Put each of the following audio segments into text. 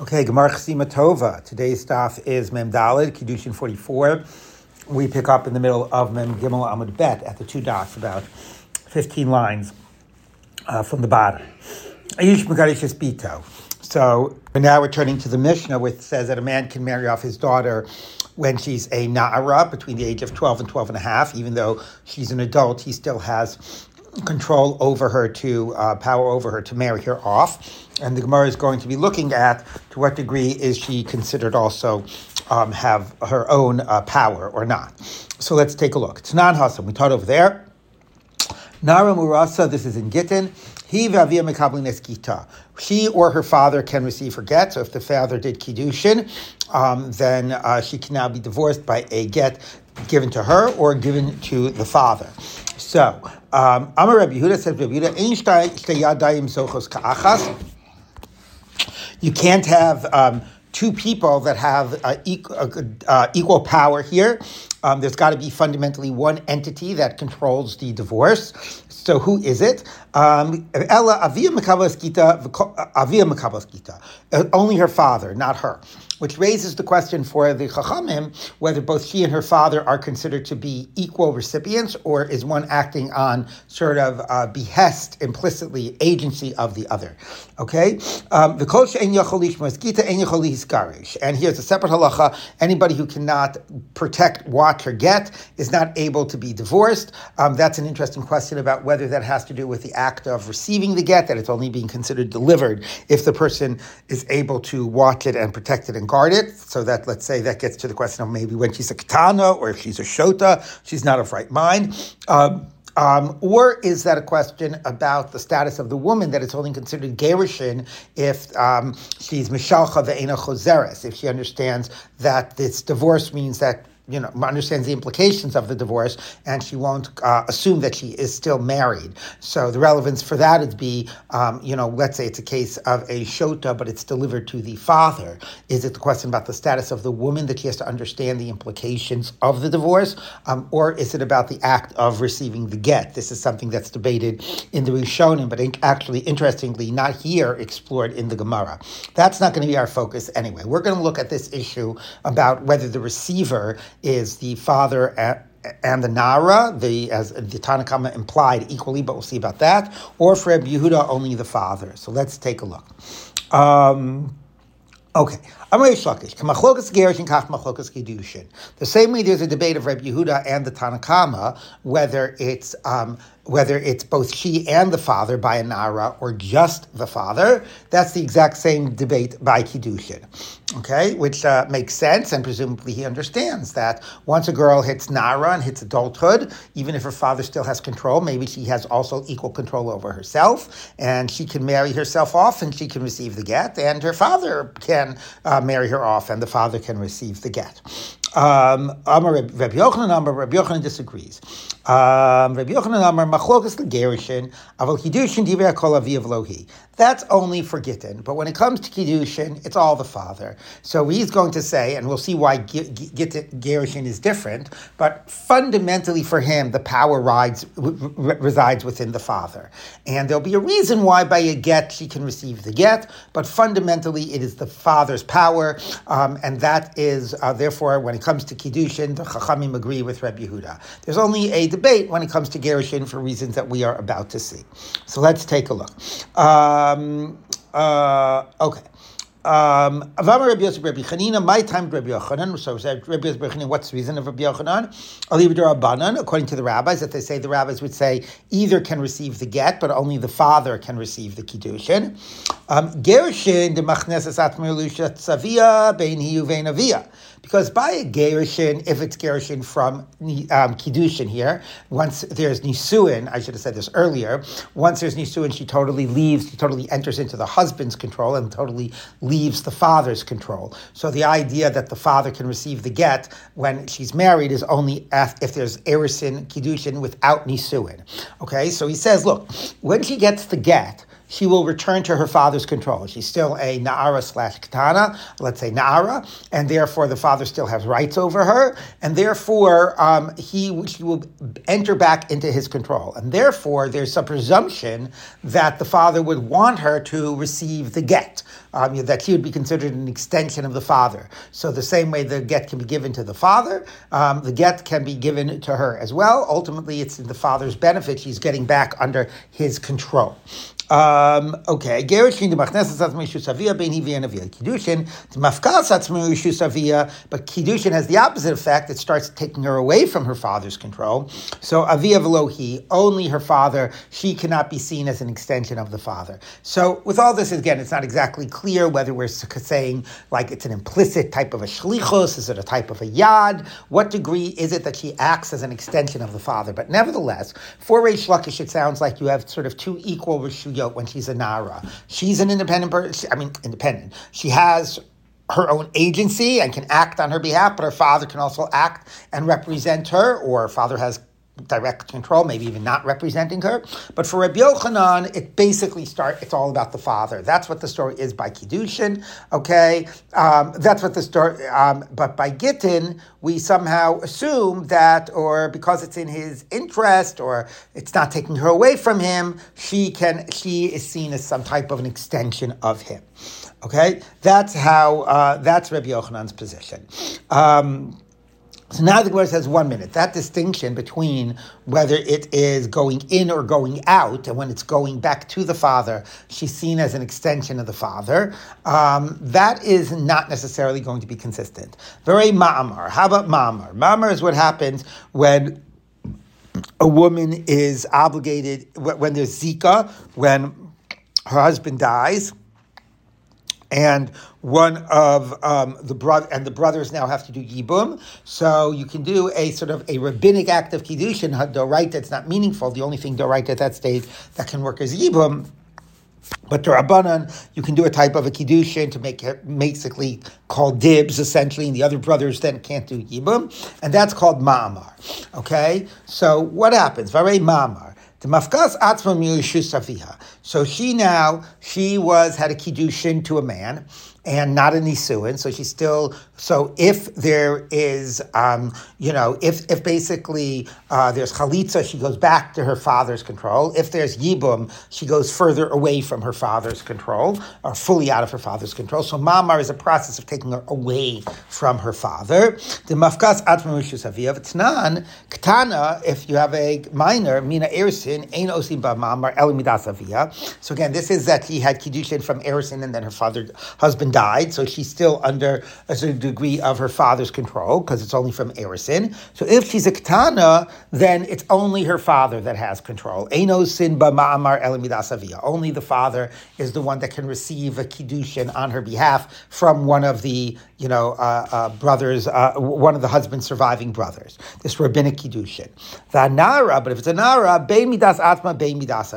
Okay, Gmar Chasima Tova. Today's daf is Mem Dalid, Kiddushin 44. We pick up in the middle of Mem Gimel Amud Bet at the two dots, about 15 lines uh, from the bottom. Ayush Megadishis Bito. So now we're turning to the Mishnah, which says that a man can marry off his daughter when she's a Na'ara, between the age of 12 and 12 and a half. Even though she's an adult, he still has control over her to uh, power over her to marry her off. And the Gemara is going to be looking at to what degree is she considered also um, have her own uh, power or not. So let's take a look. It's non Hassan. We taught over there. Nara Murasa, this is in Gittin. He She or her father can receive her get. So if the father did kiddushin, um, then uh, she can now be divorced by a get given to her or given to the father. So, um, Amar Rabbi Yehuda says, Rabbi Yehuda, ka'achas. You can't have um, two people that have uh, equal, uh, equal power here. Um, there's got to be fundamentally one entity that controls the divorce. So who is it? Um, Ella Avia Avia uh, Only her father, not her which raises the question for the Chachamim whether both she and her father are considered to be equal recipients, or is one acting on sort of uh, behest, implicitly, agency of the other. Okay? The Um, and here's a separate halacha anybody who cannot protect, watch, or get is not able to be divorced. Um, that's an interesting question about whether that has to do with the act of receiving the get, that it's only being considered delivered if the person is able to watch it and protect it and guard it. So that, let's say, that gets to the question of maybe when she's a katana or if she's a shota, she's not of right mind. Um, um, or is that a question about the status of the woman that it's only considered gerushin if um, she's mishalcha ve'ena choseres, if she understands that this divorce means that you know, understands the implications of the divorce, and she won't uh, assume that she is still married. So the relevance for that would be, um, you know, let's say it's a case of a shota, but it's delivered to the father. Is it the question about the status of the woman that she has to understand the implications of the divorce, um, or is it about the act of receiving the get? This is something that's debated in the Rishonim, but actually, interestingly, not here explored in the Gemara. That's not going to be our focus anyway. We're going to look at this issue about whether the receiver is the father and the Nara, the as the Tanakama implied equally, but we'll see about that. Or for Reb Yehuda, only the father. So let's take a look. Um, okay. The same way there's a debate of Reb Yehuda and the Tanakama whether it's um, whether it's both she and the father by a Nara or just the father, that's the exact same debate by Kiddushin. Okay, which uh, makes sense, and presumably he understands that once a girl hits Nara and hits adulthood, even if her father still has control, maybe she has also equal control over herself, and she can marry herself off and she can receive the get, and her father can uh, marry her off and the father can receive the get. Um, Rabbi Yochanan, Rabbi Yochanan disagrees. Um, Rabbi Yochanan Amar Machlokas Legerishin Kiddushin Kol Aviv Lohi. That's only for Gittin, but when it comes to Kiddushin, it's all the father. So he's going to say, and we'll see why Gittin Gerushin is different, but fundamentally for him, the power rides, resides within the father. And there'll be a reason why by a get she can receive the get, but fundamentally it is the father's power, um, and that is, uh, therefore, when it comes to Kiddushin, the Chachamim agree with Reb Yehuda. There's only a debate when it comes to Gerushin for reasons that we are about to see. So let's take a look. Um, uh, okay. Um, Rabbi Yosef Rabbi Chanina, my time Rabbi Yochanan. So Rabbi Yosef Rabbi Chanina, what's the reason of Rabbi Yochanan? Banan, according to the rabbis, that they say the rabbis would say either can receive the get, but only the father can receive the kiddushin. Um, Gerushin de machnesas atmir lushat savia bein hiu vein avia. Because by a gerushin, if it's gerushin from um, kiddushin here, once there's nisuin, I should have said this earlier. Once there's nisuin, she totally leaves, she totally enters into the husband's control and totally leaves the father's control. So the idea that the father can receive the get when she's married is only if there's erisin kiddushin without nisuin. Okay, so he says, look, when she gets the get she will return to her father's control. She's still a Na'ara slash Katana, let's say Na'ara, and therefore the father still has rights over her, and therefore um, he she will enter back into his control. And therefore there's a presumption that the father would want her to receive the get. Um, that she would be considered an extension of the father. So the same way the get can be given to the father, um, the get can be given to her as well. Ultimately, it's in the father's benefit. She's getting back under his control. Um, okay, Gerushin but Kiddushin has the opposite effect. It starts taking her away from her father's control. So Avia Velohi, only her father, she cannot be seen as an extension of the father. So with all this, again, it's not exactly clear whether we're saying like it's an implicit type of a shlichus, is it a type of a yad? What degree is it that she acts as an extension of the father? But nevertheless, for Reish Lakish, it sounds like you have sort of two equal rishuyot when she's a Nara. She's an independent person. I mean, independent. She has her own agency and can act on her behalf, but her father can also act and represent her, or her father has direct control, maybe even not representing her. But for Rabbi Yochanan, it basically start. It's all about the father. That's what the story is by Kiddushin. Okay, um, that's what the story. Um, but by Gittin, we somehow assume that, or because it's in his interest, or it's not taking her away from him, she can. She is seen as some type of an extension of him. Okay, that's how. Uh, that's Rabbi Yochanan's position. Um, so now the Gemara says one minute. That distinction between whether it is going in or going out, and when it's going back to the father, she's seen as an extension of the father. Um, that is not necessarily going to be consistent. Very ma'amar. How about ma'amar? Ma'amar is what happens when a woman is obligated when there's zika, when her husband dies and one of um, the brother and the brothers now have to do yibum. So you can do a sort of a rabbinic act of kiddushin right that's not meaningful. The only thing right at that stage that can work is yibum. But the Rabbanan, you can do a type of a kiddushin to make it basically called dibs, essentially, and the other brothers then can't do yibum, and that's called ma'amar. Okay, so what happens? Vare ma'amar. The mafkas atzma saviha. So she now she was had a kiddushin to a man and not a nisuin. So she's still so if there is um, you know if if basically uh, there's chalitza, she goes back to her father's control. If there's yibum, she goes further away from her father's control or fully out of her father's control. So mamar is a process of taking her away from her father. The mafkas atzma saviha. Tnan ktana. If you have a minor mina erisin Ein Osim Mamar Elimidas Avia. So again, this is that he had Kiddushin from erisin and then her father husband died, so she's still under a certain degree of her father's control because it's only from Erisin. So if she's a Ketana, then it's only her father that has control. Eino Sin Ma'amar Elimidas Avia. Only the father is the one that can receive a Kiddushin on her behalf from one of the you know, uh, uh, brothers, uh, one of the husband's surviving brothers. This rabbinic kiddushin. The nara, but if it's a nara, be midas atma, be midas.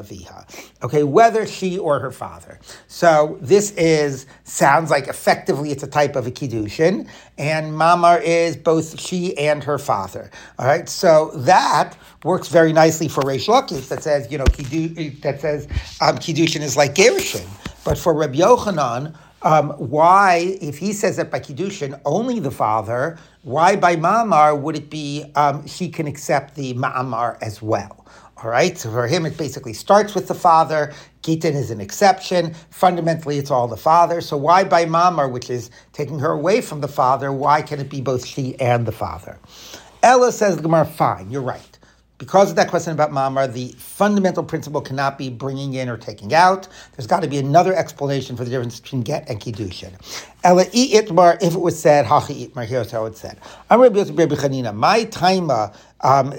Okay, whether she or her father. So this is sounds like effectively it's a type of a kiddushin, and mamar is both she and her father. All right, so that works very nicely for Reish Lakish that says you know kiddu, that says um, kiddushin is like gerushin, but for Reb Yochanan um, why, if he says that by Kiddushin, only the father, why by Ma'amar would it be um, she can accept the Ma'amar as well? All right, so for him, it basically starts with the father. Gittin is an exception. Fundamentally, it's all the father. So why by Mamar, which is taking her away from the father, why can it be both she and the father? Ella says Gemara, fine, you're right because of that question about Mamar, the fundamental principle cannot be bringing in or taking out. There's got to be another explanation for the difference between get and kiddushin. Ela itmar, if it was said, hachi itmar, here's how it's said. I'm Rabbi Yosef Rabbi Chanina, my taima, um,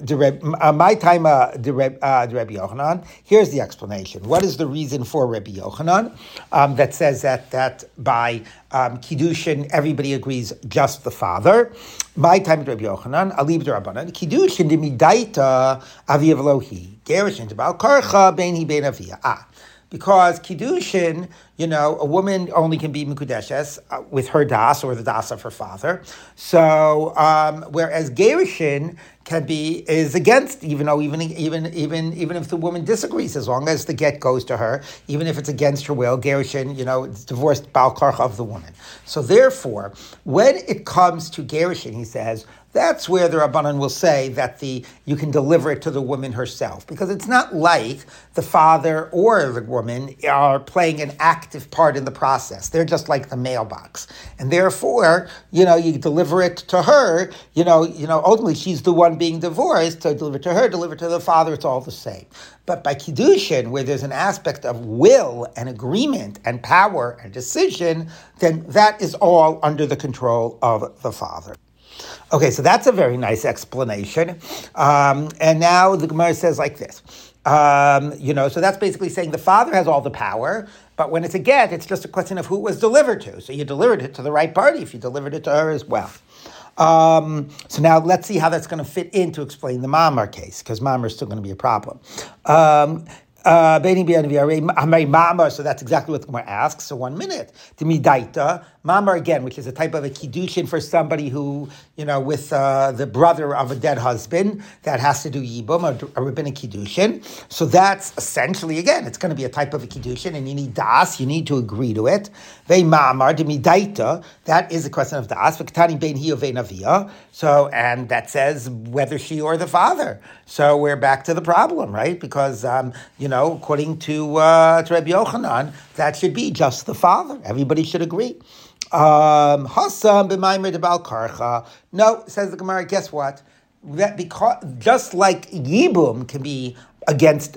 uh, my taima, the uh, Rabbi Yochanan. Here's the explanation. What is the reason for Rabbi Yochanan um, that says that that by um, kiddushin everybody agrees just the father? My time Rabbi Yochanan, alib the Rabbanan, kiddushin demidaita aviyav lohi, gerushin bal karcha ben hi ben aviyah. Ah because kiddushin, you know, a woman only can be mikudeshes uh, with her das or the das of her father. So, um, whereas gerushin can be is against, even though even even even even if the woman disagrees, as long as the get goes to her, even if it's against her will, gerushin, you know, it's divorced balkarch of the woman. So, therefore, when it comes to gerushin, he says that's where the Rabbanan will say that the you can deliver it to the woman herself. Because it's not like the father or the woman are playing an active part in the process. They're just like the mailbox. And therefore, you know, you deliver it to her, you know, you know, ultimately she's the one being divorced, so deliver to her, deliver to the father, it's all the same. But by Kiddushin, where there's an aspect of will and agreement and power and decision, then that is all under the control of the father. Okay, so that's a very nice explanation. Um, and now the Gemara says like this. Um, you know, so that's basically saying the father has all the power, but when it's a get, it's just a question of who it was delivered to. So you delivered it to the right party if you delivered it to her as well. Um, so now let's see how that's going to fit in to explain the Mamar case, because Mamar is still going to be a problem. Um, uh, so that's exactly what the Gemara asks. So one minute. To me, daita. Mamar again, which is a type of a kiddushin for somebody who, you know, with uh, the brother of a dead husband, that has to do yibum, a, a rabbinic kiddushin. So that's essentially, again, it's going to be a type of a kiddushin, and you need das, you need to agree to it. Ve mamar, daita, that is a question of das. V'ktani bein hi avia. So, and that says whether she or the father. So we're back to the problem, right? Because, um, you know, according to, uh, to Rabbi Yochanan, that should be just the father. Everybody should agree. Um. No, says the Gemara. Guess what? That because just like yibum can be against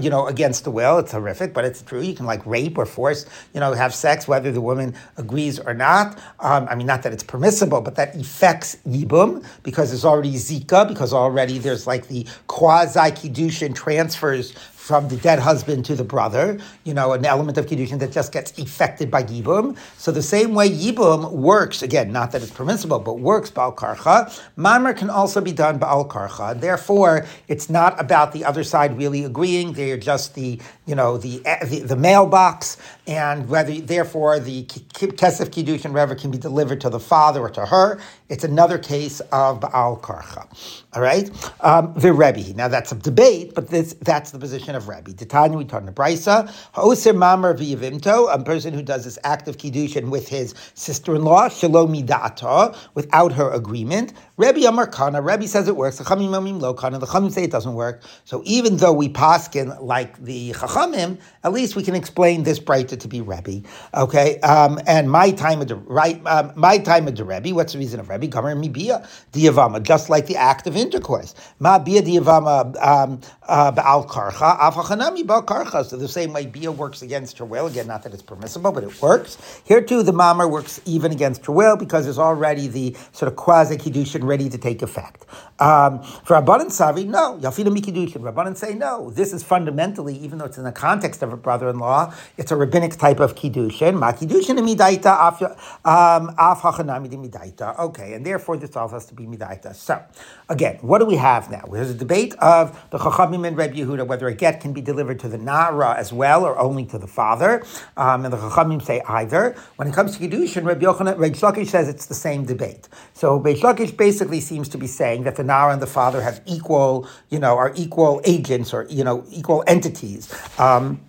you know against the will it's horrific but it's true you can like rape or force you know have sex whether the woman agrees or not um, i mean not that it's permissible but that affects yibum because there's already zika because already there's like the quasi kiddushin transfers from the dead husband to the brother, you know, an element of Kiddushin that just gets affected by Yibum. So the same way Yibum works, again, not that it's permissible, but works Baal Karcha, Mamar can also be done Baal Karcha. Therefore, it's not about the other side really agreeing. They're just the, you know, the, the, the mailbox, and whether, therefore, the Kesef Kiddushin, whatever, can be delivered to the father or to her. It's another case of Baal Karcha. All right? Um, the Rebbe. Now, that's a debate, but this, that's the position of Rabbi. Titania, we turn to Brisa. Ha'oser mamar v'yavimto, a person who does this act of kiddushin with his sister-in-law, shalom midata, without her agreement. Rabbi Amar Kana, Rabbi says it works. The Chamim Amim Lo Kana, the Chamim say it doesn't work. So even though we paskin like the Chachamim, at least we can explain this Breita to be Rabbi. Okay, um, and my time of the right, um, my time of the Rabbi. What's the reason of Rabbi? Gomer mibia diavama, just like the act of intercourse. Ma bia diavama um, uh, ba'al karcha, afachanami ba'al karcha. So the same way bia works against her will. Again, not that it's permissible, but it works. Here too, the mamar works even against her will because there's already the sort of quasi kiddushin ready to take effect. Um, for Rabbanan Savi, no. Yafina Mikidushin. Rabbanan say no. This is fundamentally, even though it's in the context of a brother-in-law, it's a rabbinic type of Kiddushin. Ma Kiddushin midaita af um, midaita. Okay, and therefore this also has to be midaita. So, again, what do we have now? There's a debate of the Chachamim and Reb Yehuda whether a get can be delivered to the Nara as well or only to the father. Um, and the Chachamim say either. When it comes to Kiddushin, Reb Yochanan, says it's the same debate. So Reb basically basically seems to be saying that the Nara and the father have equal, you know, are equal agents or, you know, equal entities. Um,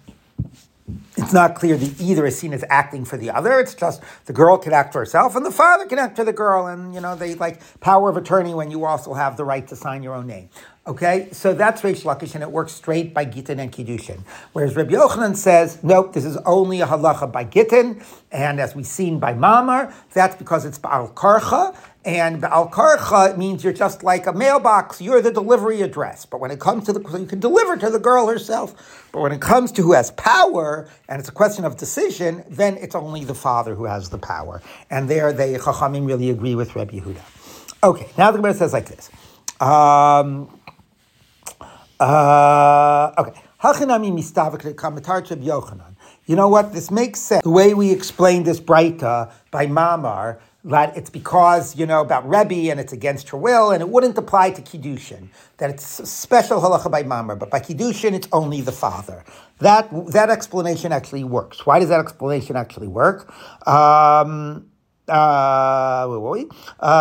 it's not clear that either is seen as acting for the other. It's just the girl can act for herself and the father can act for the girl. And, you know, they like power of attorney when you also have the right to sign your own name. Okay, so that's Reish Lakish, and it works straight by Gittin and Kiddushin. Whereas Rabbi Yochanan says, nope, this is only a halacha by Gittin, and as we've seen by Mamar, that's because it's Baal Karcha, and Baal Karcha means you're just like a mailbox, you're the delivery address. But when it comes to the, you can deliver to the girl herself, but when it comes to who has power, and it's a question of decision, then it's only the father who has the power. And there, they, Chachamim really agree with Rabbi Yehuda. Okay, now the Gemara says like this. Um, uh, okay. You know what? This makes sense. The way we explained this Breita by Mamar, that it's because, you know, about Rebbe and it's against her will, and it wouldn't apply to Kiddushin. That it's a special halacha by Mamar, but by Kiddushin, it's only the father. That, that explanation actually works. Why does that explanation actually work? Um, uh,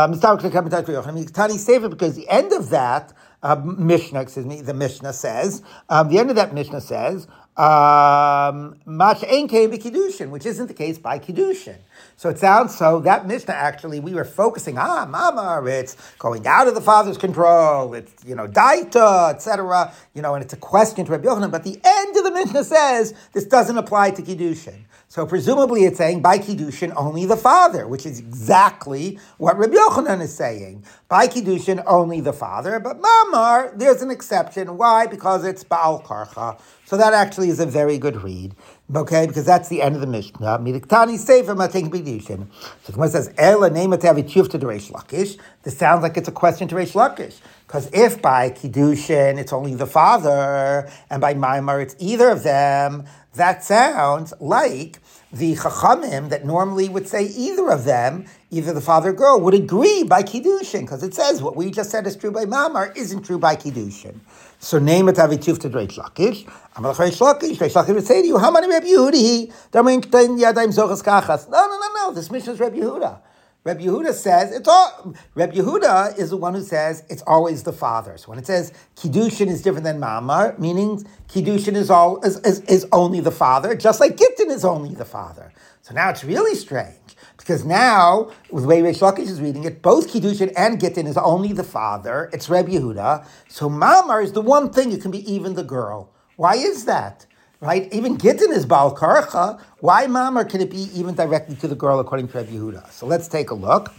because the end of that uh, Mishnah, excuse me, the Mishnah says, um, the end of that Mishnah says, Um, Mach ein kiddushin, which isn't the case by kiddushin. So it sounds so that Mishnah actually we were focusing on ah, mama, it's going out of the father's control, it's you know daita, etc. You know, and it's a question to Rabbi Yochanan. But the end of the Mishnah says this doesn't apply to kiddushin. So presumably it's saying by Kiddushin only the father, which is exactly what Rabbi Yochanan is saying. By Kiddushin only the father, but Mamar, there's an exception. Why? Because it's Baal Karcha. So that actually is a very good read. Okay, because that's the end of the Mishnah. Midiktani Sefer Mating Bidushin. So the says, Ela name to Reish Lakish. This sounds like it's a question to Reish Lakish. Because if by Kiddushin it's only the father, and by Mamar it's either of them, that sounds like the Chachamim that normally would say either of them, either the father or girl, would agree by Kiddushin, because it says what we just said is true by Mamar isn't true by Kiddushin. So name it Avituf to Reish Lakish. Amal Reish Lakish, Reish Lakish would say to you, how many Reb Yehudi? No, no, no, no, this Mishnah is Reb Yehuda. Reb Yehuda says it's all. Reb Yehuda is the one who says it's always the father. So when it says kiddushin is different than mamar, meaning kiddushin is all is, is, is only the father, just like gittin is only the father. So now it's really strange because now with the way Reish Lakish is reading it, both kiddushin and gittin is only the father. It's Reb Yehuda. So mamar is the one thing you can be even the girl. Why is that? Right? Even Gittin is Baal Karcha. Why Mamar can it be even directly to the girl according to Reb Yehuda? So let's take a look.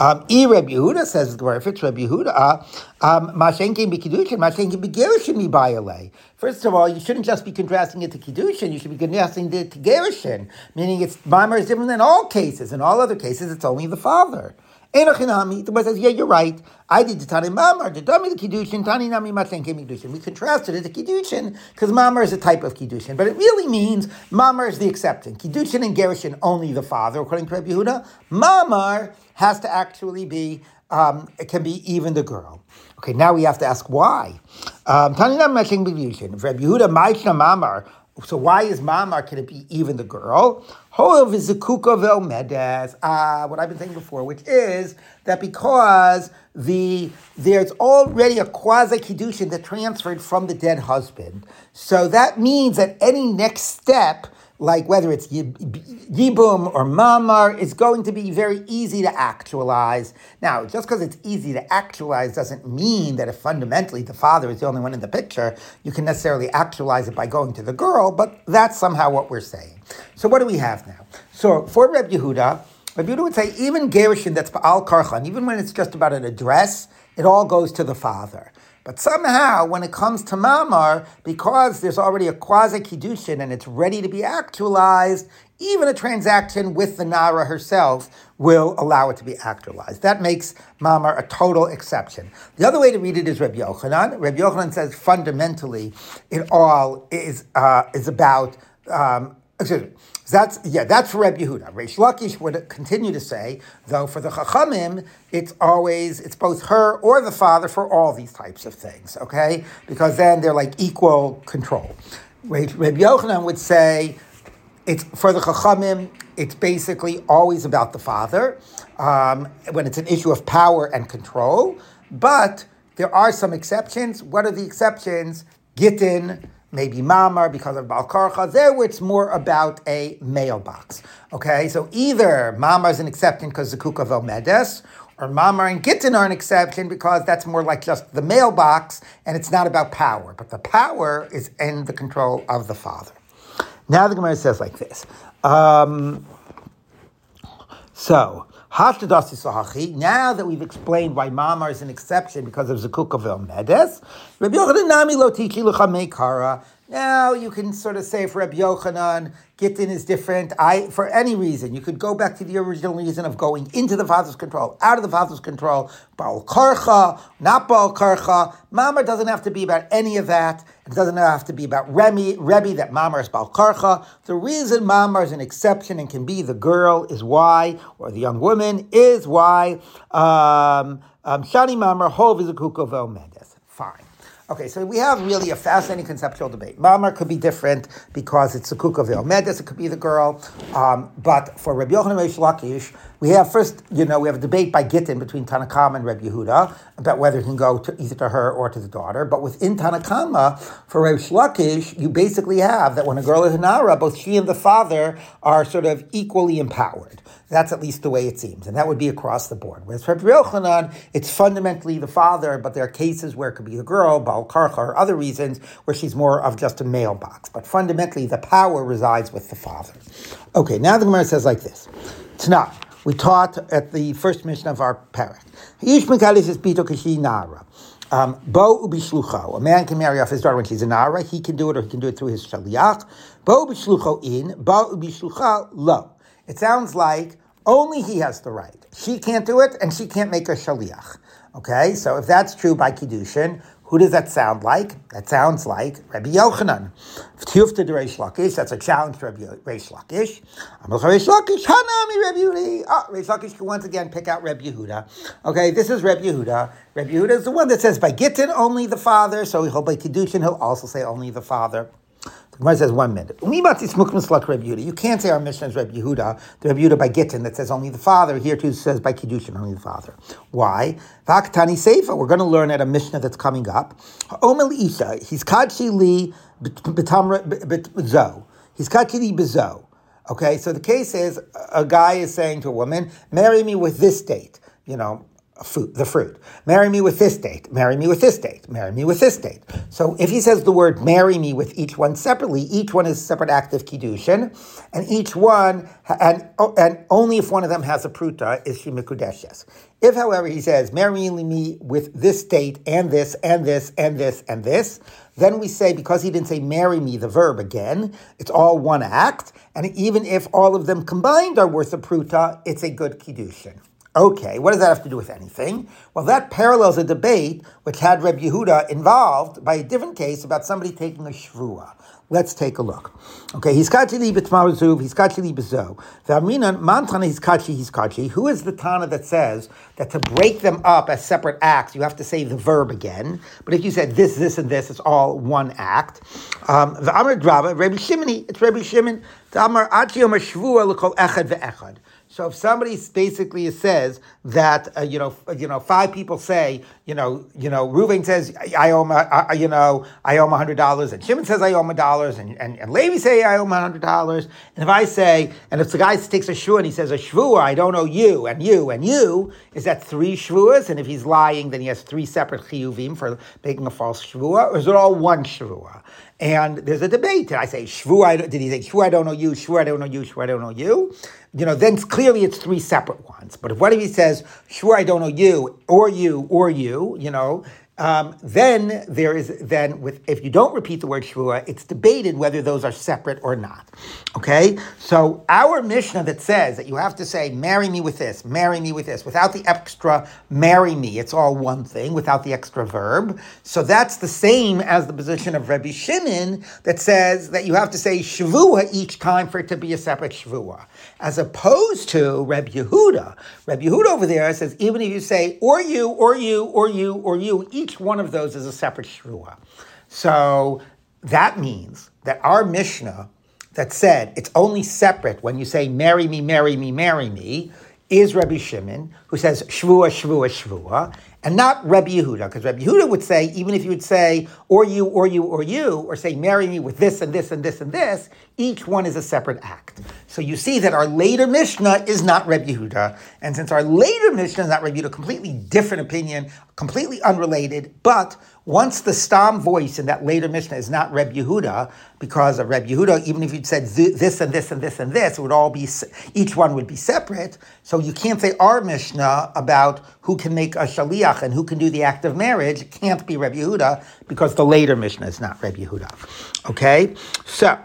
Um, e Reb Yehuda says the if it's Reb Yehuda, um, Mashenkin be Kiddushin, Mashenkin be Gerushin be First of all, you shouldn't just be contrasting it to Kiddushin, you should be contrasting it to Gerushin, meaning it's Mamar is different than all cases. In all other cases, it's only the father. Enochinami, the boy says, yeah, you're right. I did the Tani Mamar, the Dami the Kiddushin, Tani Nami Matlen Kiddushin. We contrasted it to Kiddushin because Mamar is a type of Kiddushin, but it really means Mamar is the accepting. Kiddushin and Gerushin only the father, according to Rabbi Yehuda. Mamar has to actually be, um, it can be even the girl. Okay, now we have to ask why. Um, Tani Nami Matlen Kiddushin. Rabbi Yehuda, Maishna Mamar, so why is Mamar, can it be even the girl? However, Zikuka Medes, uh, what I've been saying before, which is that because the there's already a quasi kiddushin that transferred from the dead husband, so that means that any next step like whether it's Yibum or Mamar, is going to be very easy to actualize. Now, just because it's easy to actualize doesn't mean that if fundamentally the father is the only one in the picture, you can necessarily actualize it by going to the girl, but that's somehow what we're saying. So what do we have now? So for Reb Yehuda, Reb Yehuda would say even Gerushin that's Al Karchan, even when it's just about an address, it all goes to the father. But somehow, when it comes to Mamar, because there's already a quasi Kiddushin and it's ready to be actualized, even a transaction with the Nara herself will allow it to be actualized. That makes Mamar a total exception. The other way to read it is Reb Yochanan. Reb Yochanan says fundamentally it all is, uh, is about um, excuse me, that's yeah, that's for Reb Yehuda. Reish Lakish would continue to say, though, for the Chachamim, it's always it's both her or the father for all these types of things. Okay, because then they're like equal control. Reb Yochanan would say it's for the Chachamim. It's basically always about the father um, when it's an issue of power and control. But there are some exceptions. What are the exceptions? Gittin maybe Mamar because of Balkarcha. There, it's more about a mailbox. Okay, so either Mamar is an exception because Zakuk of Medes, or Mamar and Gittin are an exception because that's more like just the mailbox and it's not about power. But the power is in the control of the father. Now the Gemara says like this. Um, so, now that we've explained why Mamar is an exception because of Zakukavil Medes, Rabbi Yochanan Nami lo. Now you can sort of say for Rabbi Yochanan, Gittin is different. I for any reason you could go back to the original reason of going into the father's control, out of the father's control. Baal karcha, not Baal karcha. Mamar doesn't have to be about any of that. It doesn't have to be about Remy, Rebbe that Mamar is Baal karcha. The reason Mamar is an exception and can be the girl is why, or the young woman is why. Um, um, Shani Mamar hov is a kukovel mendes. Okay, so we have really a fascinating conceptual debate. Mamar could be different because it's the a kukavil. Medes, it could be the girl. Um, but for Rabbi Yochanan Reish Lakish, we have first, you know, we have a debate by Gittin between Tanakama and Rabbi Yehuda about whether it can go to either to her or to the daughter. But within Tanakama, for Reish Lakish, you basically have that when a girl is a Nara, both she and the father are sort of equally empowered. That's at least the way it seems, and that would be across the board. Whereas for Rabbi Yochanan, it's fundamentally the father, but there are cases where it could be the girl, Baal Karcha, or other reasons where she's more of just a mailbox. But fundamentally, the power resides with the father. Okay, now the Gemara says like this. Tanakh. We taught at the first Mishnah of our parak. Um, Bo ubishlucho. A man can marry off his daughter when she's a nara. He can do it, or he can do it through his shaliach. Bo ubishlucho in. Bo ubishlucha lo. It sounds like only he has the right. She can't do it, and she can't make a shaliach. Okay, so if that's true by kiddushin, who does that sound like? That sounds like Rabbi Yochanan. Tiyufta de Reish Lakish, that's a challenge to Rabbi Reish Lakish. Reish Lakish, Hanami Rabbi Yehuda. Ah, Reish Lakish can once again pick out Rabbi Yehuda. Okay, this is Rabbi Yehuda. Rabbi Yehuda is the one that says by Gittin only the father, so he'll by Kiddushin, he'll also say only the father. Gemara says one minute. You can't say our Mishnah is Reb Yehuda, the Reb Yehuda by Gittin that says only the father. Here too says by Kiddushin only the father. Why? Vaktani Seifa. We're going to learn at a Mishnah that's coming up. Omel Isha. He's Kadshi Li Zo. He's Kadshi Li Bezo. Okay, so the case is a guy is saying to a woman, marry me with this date. You know, the fruit. Marry me with this date. Marry me with this date. Marry me with this date. So if he says the word marry me with each one separately, each one is a separate act of kiddushin, and each one, and, oh, and only if one of them has a pruta is she mikudeshes. If, however, he says marry me with this date and this and this and this and this, then we say because he didn't say marry me, the verb again, it's all one act, and even if all of them combined are worth a pruta, it's a good kiddushin. Okay, what does that have to do with anything? Well, that parallels a debate which had Reb Yehuda involved by a different case about somebody taking a shvua. Let's take a look. Okay, he's kachi b'tmarazuv, he's kachi bezo. V'aminan mantana he's kachi, he's kachi. Who is the Tana that says that to break them up as separate acts, you have to say the verb again? But if you said this, this, and this, it's all one act. Um, the Amar Draba, Rabbi Shimoni, it's Rabbi Shimon. The Amar Achiyom Shvua l'kol echad ve'echad. So if somebody basically says that uh, you know you know five people say you know you know Reuven says I owe my, you know I owe hundred dollars and Shimon says I owe him dollars and, and and Levi say I owe him hundred dollars and if I say and if the guy takes a shvu and he says a shvua I don't owe you and you and you is that three shvuas and if he's lying then he has three separate chiyuvim for making a false shvua or is it all one shvua? And there's a debate. Did I say shvu? I, did he say shvu? I don't know you. Shvu? I don't know you. Shvu? I don't know you. You know, then clearly it's three separate ones. But if what if he says shvu? I don't know you, or you, or you. You know, um, then there is then with if you don't repeat the word shvua, it's debated whether those are separate or not. Okay, so our Mishnah that says that you have to say marry me with this, marry me with this, without the extra marry me, it's all one thing without the extra verb. So that's the same as the position of Rabbi Shimon that says that you have to say shvua each time for it to be a separate shvua, as opposed to Rabbi Yehuda. Rabbi Yehuda over there says even if you say or you or you or you or you each each one of those is a separate shvua. So that means that our Mishnah that said it's only separate when you say marry me, marry me, marry me, is Rabbi Shimon, who says shvua, shvua, shvua, and not Rabbi Yehuda, because Rabbi Yehuda would say, even if you would say, or you, or you, or you, or say, marry me with this and this and this and this, each one is a separate act. So you see that our later Mishnah is not Rabbi Yehuda, and since our later Mishnah is not Rabbi Yehuda, completely different opinion, completely unrelated, but once the Stam voice in that later Mishnah is not Reb Yehuda, because of Reb Yehuda, even if you'd said this and this and this and this, it would all be, each one would be separate. So you can't say our Mishnah about who can make a shaliach and who can do the act of marriage it can't be Reb Yehuda because the later Mishnah is not Reb Yehuda. Okay? So,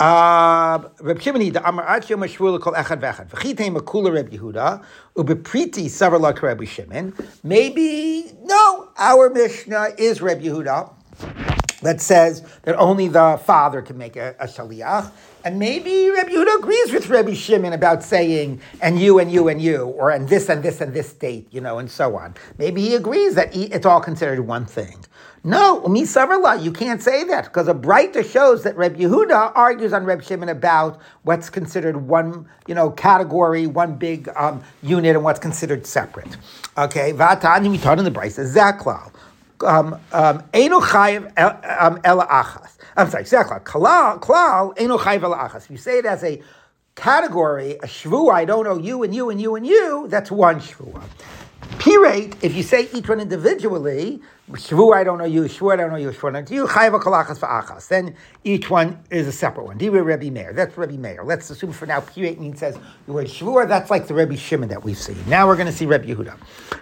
Uh, Reb Shimoni, the Amar Yom Shvul Kol Echad Vechad. V'chitei Makula Reb Yehuda, Ubepriti Savarlak Reb Shimon. Maybe, no, our Mishnah is Reb Yehuda. That says that only the father can make a, a shaliach. And maybe Rabbi Yehuda agrees with Rabbi Shimon about saying, and you and you and you, or and this and this and this date, you know, and so on. Maybe he agrees that it's all considered one thing. No, misavarla, you can't say that because a Breita shows that Reb Yehuda argues on Reb Shimon about what's considered one, you know, category, one big um, unit, and what's considered separate. Okay, v'atani mitan in the Bryce zaklal. Um, um, um. I'm sorry, achas. You say it as a category, a shvu, I don't know you and you and you and you, that's one shvua. Pirate, if you say each one individually, Shvu, I don't know you, Shvu, I don't know you, Shvu, I don't know you, Chayva Kalachas Achas. Then each one is a separate one. Diva Rebbe Meir. That's Rebbe Meir. Let's assume for now Pirate means says the word Shvua, that's like the Rebbe Shimon that we've seen. Now we're going to see Rebbe Yehuda.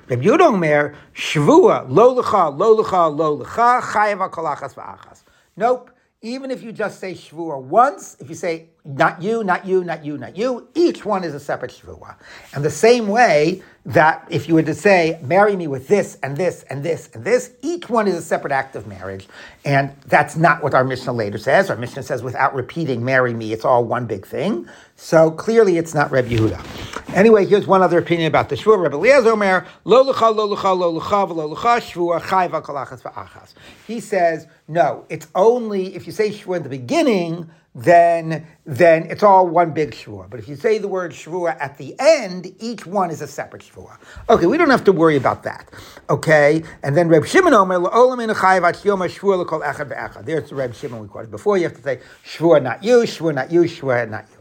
Rebbe Yehuda Meir, Shvua, Lo Lecha, Lo Lecha, Lo Lecha, Chayva Kalachas Achas. Nope. Even if you just say Shvua once, if you say not you, not you, not you, not you, each one is a separate Shvua. And the same way, that if you were to say, marry me with this and this and this and this, each one is a separate act of marriage. And that's not what our Mishnah later says. Our Mishnah says, without repeating, marry me, it's all one big thing. So clearly it's not Reb Yehuda. Anyway, here's one other opinion about the Shvua. Reb Eliezer Omer, lo lecha, lo lecha, lo lecha, lo lecha, Shvua, chayva kalachas va'achas. He says, no, it's only, if you say Shvua in the beginning, then then it's all one big shvua. But if you say the word shvua at the end, each one is a separate shvua. Okay, we don't have to worry about that. Okay, and then Reb Shimon Omer la'olam in shvua echad. There's the Reb Shimon we quoted before. You have to say shvua not you, shvua not you, shvua not you.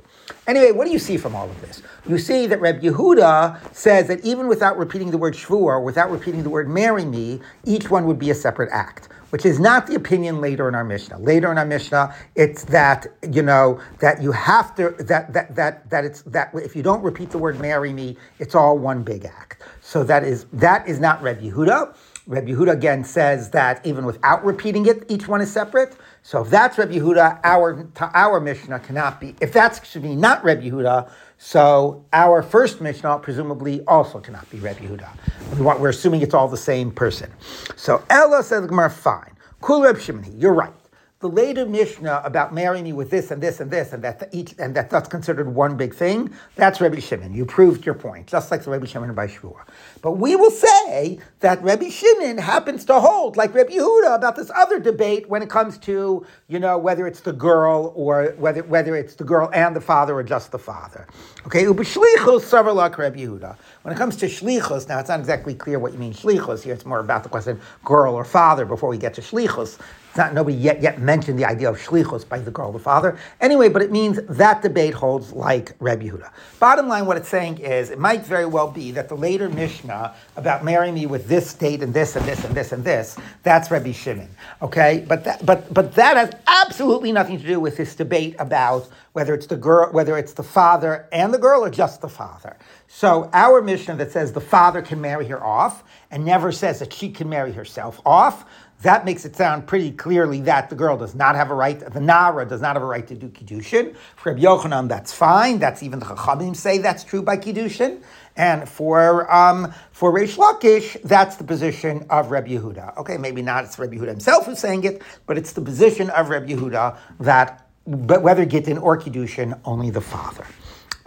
Anyway, what do you see from all of this? You see that Reb Yehuda says that even without repeating the word shvua, without repeating the word marry me, each one would be a separate act which is not the opinion later in our Mishnah. Later in our Mishnah, it's that you know that you have to that that that that it's that if you don't repeat the word "marry me," it's all one big act. So that is that is not Reb Yehuda. Reb Yehuda again says that even without repeating it, each one is separate. So if that's Reb Yehuda, our our Mishnah cannot be. If that's be not Reb Yehuda, so our first Mishnah presumably also cannot be Reb Yehuda. We want, we're assuming it's all the same person. So Ella says Gemara, fine. Kul Reb Shimon, you're right the later Mishnah about marrying me with this and this and this, and that each and that that's considered one big thing, that's Rabbi Shimon. You proved your point, just like the Rabbi Shimon by Shvua. But we will say that Rabbi Shimon happens to hold, like Rabbi Yehuda, about this other debate when it comes to, you know, whether it's the girl or whether whether it's the girl and the father or just the father. Okay, ubishlichus savarlak Rabbi Yehuda. When it comes to shlichus, now it's not exactly clear what you mean shlichus here. It's more about the question girl or father before we get to shlichus. Not nobody yet yet mentioned the idea of shlichus by the girl, the father. Anyway, but it means that debate holds like Reb Yehuda. Bottom line, what it's saying is, it might very well be that the later Mishnah about marrying me with this state and this and this and this and this, that's Rabbi Shimon. Okay, but that, but but that has absolutely nothing to do with this debate about whether it's the girl, whether it's the father and the girl, or just the father. So our Mishnah that says the father can marry her off and never says that she can marry herself off that makes it sound pretty clearly that the girl does not have a right, the Nara does not have a right to do Kiddushin. For Rabbi Yochanan, that's fine. That's even the Chachamim say that's true by Kiddushin. And for um, for Reish Lakish, that's the position of Rabbi Yehuda. Okay, maybe not it's Rabbi Yehuda himself who's saying it, but it's the position of Rabbi Yehuda that but whether Gittin or Kiddushin, only the father.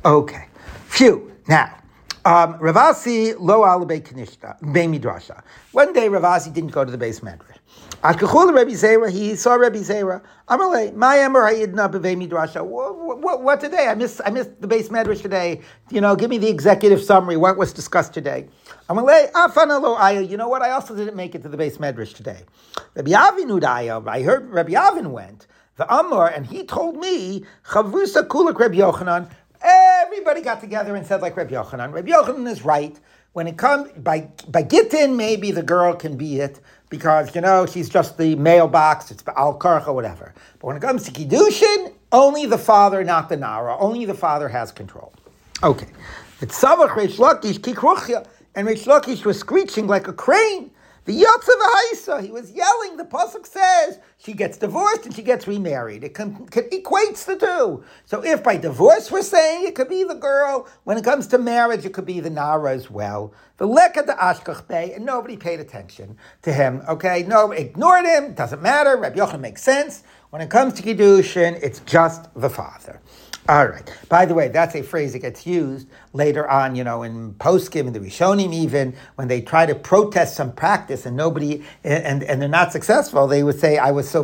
Okay, phew. Now, um, Rav Asi lo al be. One day Rav Asi didn't go to the beis medrash. Akachul Rabbi Zera, he saw Rabbi Zera. Amalei, my emor hayidna bevei midrasha. What today? I missed. I missed the beis medrash today. You know, give me the executive summary. What was discussed today? Amalei, afana lo aya. You know what? I also didn't make it to the beis medrash today. Rabbi Avin udaya. I heard Rabbi Avin went. The Amor, and he told me, Chavrusa kulak Rabbi Yochanan. Everybody got together and said like Rabbi Yochanan. Rabbi Yochanan is right. When it comes by by Gittin, maybe the girl can be it because you know she's just the mailbox. It's al karcha, whatever. But when it comes to kiddushin, only the father, not the nara. Only the father has control. Okay. It's savach Reish Lakish kikruchya, and Reish Lakish was screeching like a crane. The Yotzav he was yelling. The Pasuk says she gets divorced and she gets remarried. It can, can, equates the two. So if by divorce we're saying it could be the girl, when it comes to marriage, it could be the Nara as well. The Leka the Ashkach Bey, and nobody paid attention to him. Okay, no, ignored him, doesn't matter. Rabbi Yochanan makes sense. When it comes to Kiddushin, it's just the father. All right. By the way, that's a phrase that gets used later on, you know, in poskim, in the Rishonim even, when they try to protest some practice and nobody, and, and they're not successful, they would say, I was so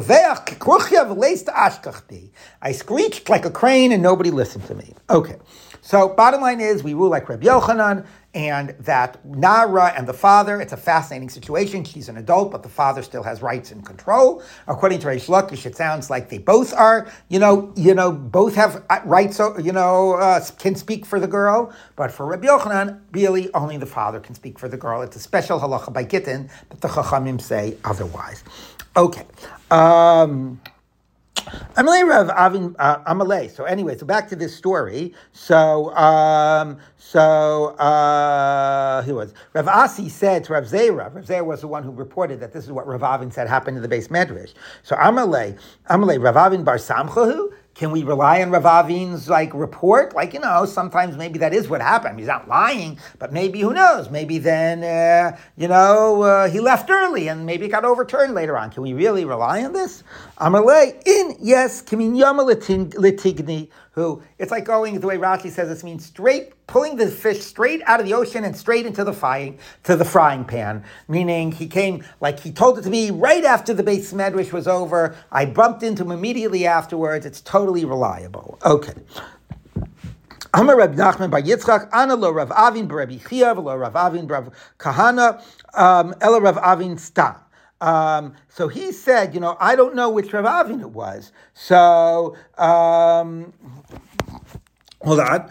I screeched like a crane and nobody listened to me. Okay. So bottom line is, we rule like Reb Yochanan, and that Nara and the father, it's a fascinating situation. She's an adult, but the father still has rights and control. According to Reish Lakish, it sounds like they both are, you know, you know, both have uh, rights, you know, uh, can speak for the girl. But for Rabbi Yochanan, really only the father can speak for the girl. It's a special halacha by Gittin, but the Chachamim say otherwise. Okay. Um, Amalei Rav Avin Amalei. So anyway, so back to this story. So um, so uh, he was Rav Asi said to Rav Zera. Rav Zera was the one who reported that this is what Rav Avin said happened in the beis medrash. So Amalei Amalei Rav Avin Bar Samchahu. Can we rely on Rav Avin's like report? Like you know, sometimes maybe that is what happened. He's not lying, but maybe who knows? Maybe then uh, you know uh, he left early and maybe it got overturned later on. Can we really rely on this? Amalei in yes, kimin litigni. Who it's like going the way Rashi says this means straight pulling the fish straight out of the ocean and straight into the frying to the frying pan. Meaning he came like he told it to me right after the beis medrash was over. I bumped into him immediately afterwards. It's totally reliable. Okay. Amar Reb Nachman Bar Yitzchak, Ana lo Rav Avin Bar Rabbi lo Rav Avin Bar Kahana, um, Ela Rav Avin Stam. Um, so he said, you know, I don't know which Rav it was. So, um, hold on.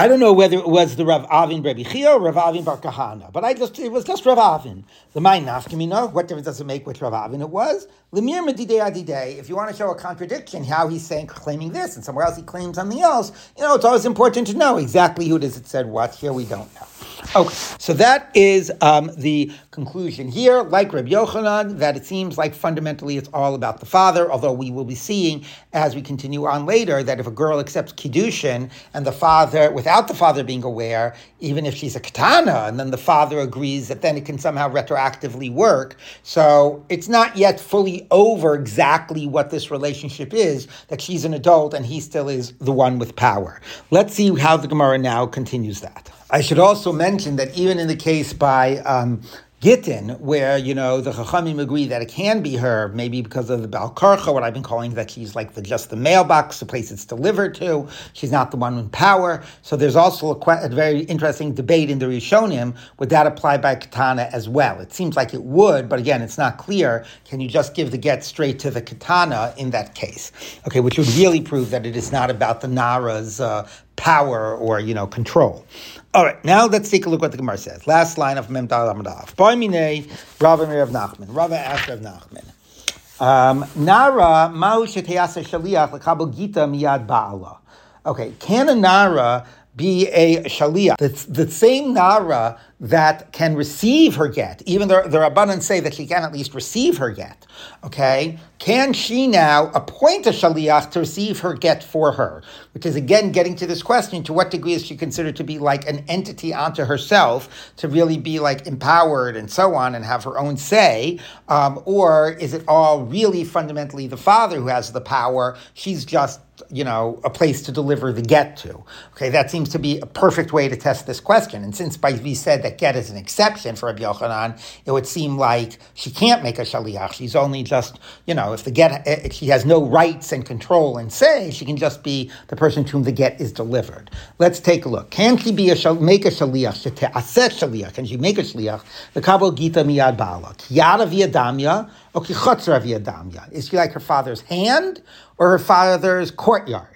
I don't know whether it was the Rav Avin Rebbe Chia or Rav Avin Bar Kahana, but I just it was just Rav Avin. The Main Nafkamina, what difference does it make which Rav Avin it was? Lemir Medidei Adidei. If you want to show a contradiction, how he's saying claiming this and somewhere else he claims something else, you know, it's always important to know exactly who it is that said what. Here we don't know. Okay, so that is um, the conclusion here. Like Reb Yochanan, that it seems like fundamentally it's all about the father. Although we will be seeing as we continue on later that if a girl accepts kiddushin and the father, without the father being aware, even if she's a katana, and then the father agrees that then it can somehow retroactively work. So it's not yet fully over exactly what this relationship is. That she's an adult and he still is the one with power. Let's see how the Gemara now continues that. I should also mention that even in the case by um, Gittin, where, you know, the Chachamim agree that it can be her, maybe because of the Balkarcha, what I've been calling that she's like the just the mailbox, the place it's delivered to. She's not the one in power. So there's also a, a very interesting debate in the Rishonim. Would that apply by Katana as well? It seems like it would, but again, it's not clear. Can you just give the get straight to the Katana in that case? Okay, which would really prove that it is not about the Nara's uh, power or, you know, control. All right, now let's take a look what the Gemara says. Last line of Mem Dal Amadaf. Boimine Rava Rav Nachman. Rava asked Rav Nachman. Um, Nara Ma'u Sheteyasa Shaliach L'Kabel Gita Miyad Ba'ala. Okay, can a Nara be a Shaliach? The, the same Nara that can receive her get, even though the Rabbanan say that she can at least receive her get, okay, can she now appoint a Shaliach to receive her get for her? Which is again getting to this question to what degree is she considered to be like an entity unto herself, to really be like empowered and so on and have her own say? Um, or is it all really fundamentally the father who has the power? She's just you know, a place to deliver the get to. Okay, that seems to be a perfect way to test this question. And since by we said that get is an exception for Rabbi Yochanan, it would seem like she can't make a shaliach. She's only just, you know, if the get, if eh, she has no rights and control and say, she can just be the person to whom the get is delivered. Let's take a look. Can she be a make a shaliach? Aset shaliach. Can she make a shaliach? The kabel gita miyad ba'ala. Kiyada v'yadamya or kichotzra v'yadamya. Is she like her father's hand or her father's courtyard?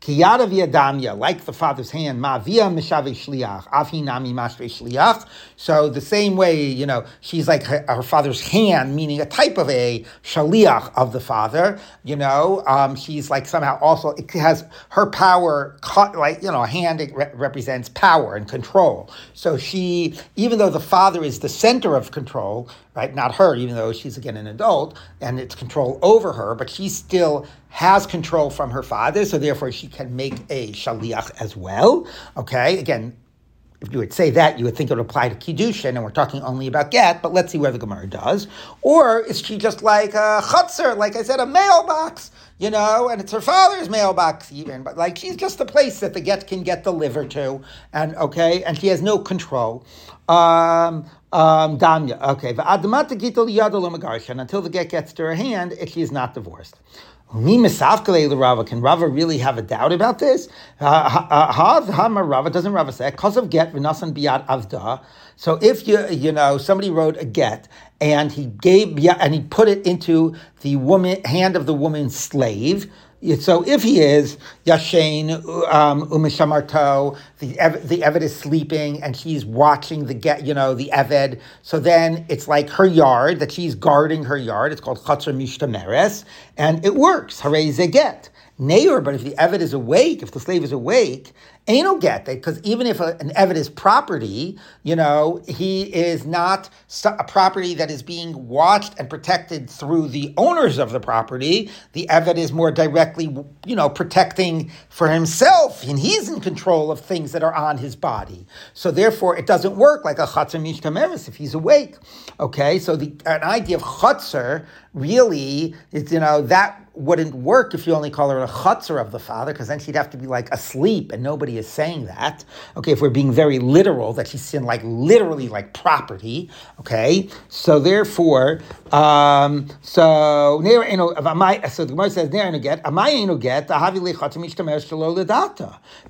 Kiyada via damya, like the father's hand, ma via mishave shliach, afi nami shliach. So the same way, you know, she's like her, her, father's hand, meaning a type of a shaliach of the father. You know, um, she's like somehow also it has her power, like you know, a hand re- represents power and control. So she, even though the father is the center of control, right? Not her, even though she's again an adult and it's control over her, but she still has control from her father, so therefore she can make a shaliach as well. Okay, again, if you would say that, you would think it would apply to kiddushin, and we're talking only about get. But let's see where the Gemara does. Or is she just like a chutzner, like I said, a mailbox, you know, and it's her father's mailbox even, but like she's just a place that the get can get delivered to, and okay, and she has no control. Um, um, damya, okay. Until the get gets to her hand, she is not divorced. Can Rava really have a doubt about this? Rava doesn't Rava say because of get v'nasan biat avda. So if you you know somebody wrote a get and he gave and he put it into the woman hand of the woman's slave, so if he is Yashain um, Umishamarto, the the Eved is sleeping and she's watching the get, you know, the Eved. So then it's like her yard that she's guarding her yard. It's called Chatzar Mishtameres, and it works. Hooray, get. Neir, but if the Eved is awake, if the slave is awake, ain't no get that because even if a, an Eved is property, you know, he is not a property that is being watched and protected through the owners of the property. The Eved is more directly, you know, protecting for himself, and he's in control of things that are on his body. So therefore, it doesn't work like a chatzar mishtameres if he's awake. Okay, so the an idea of chatzar really is, you know, that wouldn't work if you only call her a chutzner of the father, because then she'd have to be like asleep, and nobody is saying that. Okay, if we're being very literal, that she's in like literally like property. Okay, so therefore, um, so near so the Gemara says near get amay get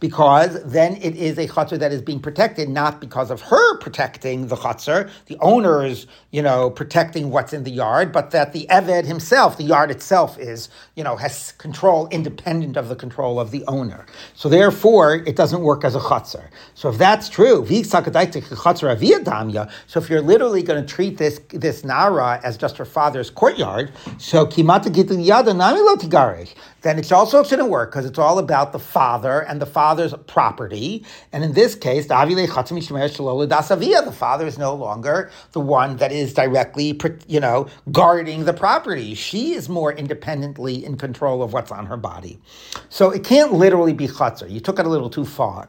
because then it is a chutzner that is being protected not because of her protecting the chutzner, the owners, you know, protecting what's in the yard, but that the eved himself, the yard itself, is you know, has control independent of the control of the owner. So therefore, it doesn't work as a chutzner. So if that's true, so if you're literally going to treat this this nara as just her father's courtyard, so then it also shouldn't work because it's all about the father and the father's property. And in this case, the father is no longer the one that is directly, you know, guarding the property. She is more independently in control of what's on her body. So it can't literally be chatzar. You took it a little too far.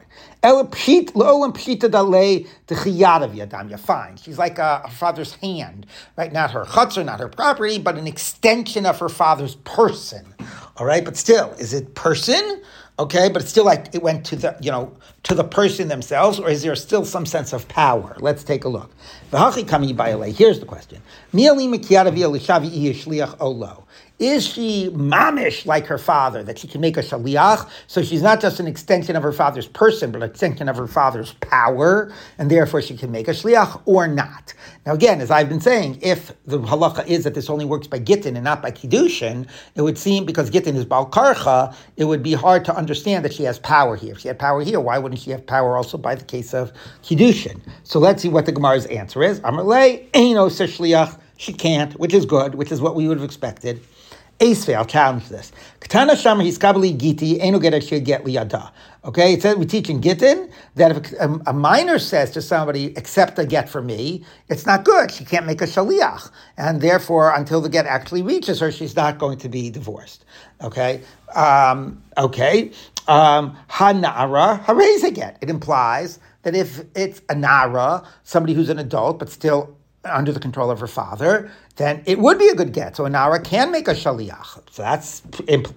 Fine. She's like a, her father's hand, right? Not her chutzner, not her property, but an extension of her father's person. All right, but still, is it person? Okay, but it's still like it went to the you know to the person themselves, or is there still some sense of power? Let's take a look. Here's the question: is she mamish like her father, that she can make a shaliach? So she's not just an extension of her father's person, but an extension of her father's power, and therefore she can make a shliach or not. Now, again, as I've been saying, if the halacha is that this only works by gittin and not by kiddushin, it would seem because gittin is balkarcha, it would be hard to understand that she has power here. If she had power here, why wouldn't she have power also by the case of kiddushin? So let's see what the Gemara's answer is. Amarle, eino shliach. She can't, which is good, which is what we would have expected. Esve, I'll challenge this. Katana Shamar Hiskabali Giti, Eno get get liyada. Okay, it says we teach in Gittin that if a, a, minor says to somebody, accept a get for me, it's not good. She can't make a shaliach. And therefore, until the get actually reaches her, she's not going to be divorced. Okay? Um, okay. Um, Hanara, a get. It implies that if it's a nara, somebody who's an adult but still under the control of her father, then it would be a good get. So a Nara can make a Shaliach. So that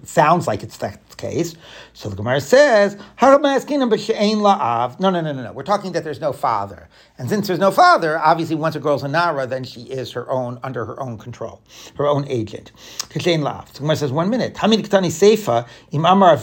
sounds like it's that case. So the Gemara says, No, no, no, no, no. We're talking that there's no father. And since there's no father, obviously once a girl's a Nara, then she is her own, under her own control, her own agent. So the Gemara says, one minute. Seifa, Im Amar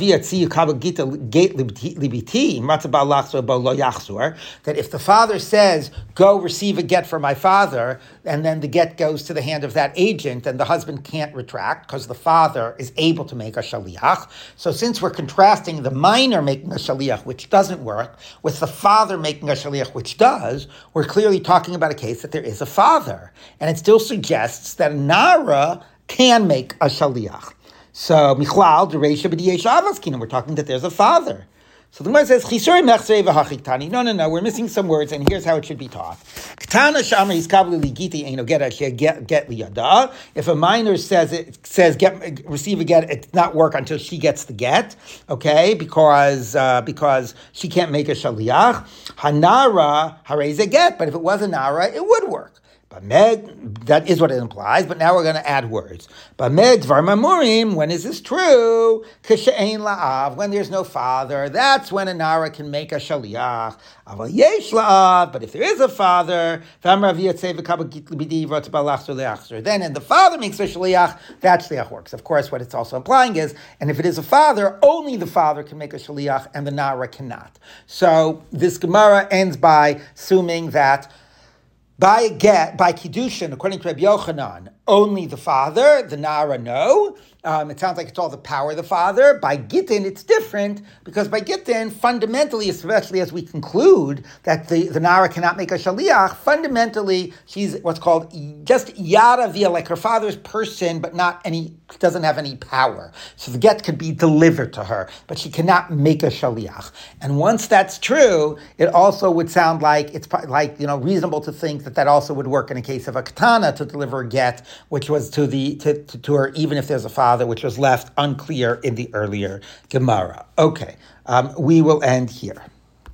that if the father says, go receive a get for my father, and then the get goes to the hand of that agent, and the husband can't retract because the father is able to make a shaliach. So since we're contrasting the minor making a shaliach, which doesn't work, with the father making a shaliach, which does, we're clearly talking about a case that there is a father. And it still suggests that Nara can make a shaliach. So, Michlal, Dereisha, B'diyesh Avaskinim, we're talking that there's a father. So the Gemara says, Chisori mechsei v'hachiktani. No, no, no, we're missing some words, and here's how it should be taught. Ktana shama iskabli ligiti eino get get get liyada. If a minor says it says get receive a get, it not work until she gets the get, okay? Because uh, because she can't make a shaliach. Hanara hareze get, but if it was a nara, it would work. Bamed, that is what it implies, but now we're going to add words. Bamed varmamurim, when is this true? Kishain la'av, when there's no father, that's when a nara can make a shaliach. Aval yesh la'av, but if there is a father, then and the father makes a shaliach, that shaliach works. Of course, what it's also implying is, and if it is a father, only the father can make a shaliach, and the nara cannot. So this Gemara ends by assuming that by get, by kiddushin, according to Rabbi Yochanan, only the father, the nara, no. Um, it sounds like it's all the power of the father. By Gittin, it's different because by Gittin, fundamentally, especially as we conclude that the, the Nara cannot make a Shaliach, fundamentally, she's what's called just Yada via, like her father's person, but not any, doesn't have any power. So the get could be delivered to her, but she cannot make a Shaliach. And once that's true, it also would sound like it's like, you know, reasonable to think that that also would work in a case of a katana to deliver a get, which was to the, to, to, to her, even if there's a father which was left unclear in the earlier Gemara. Okay, um, we will end here.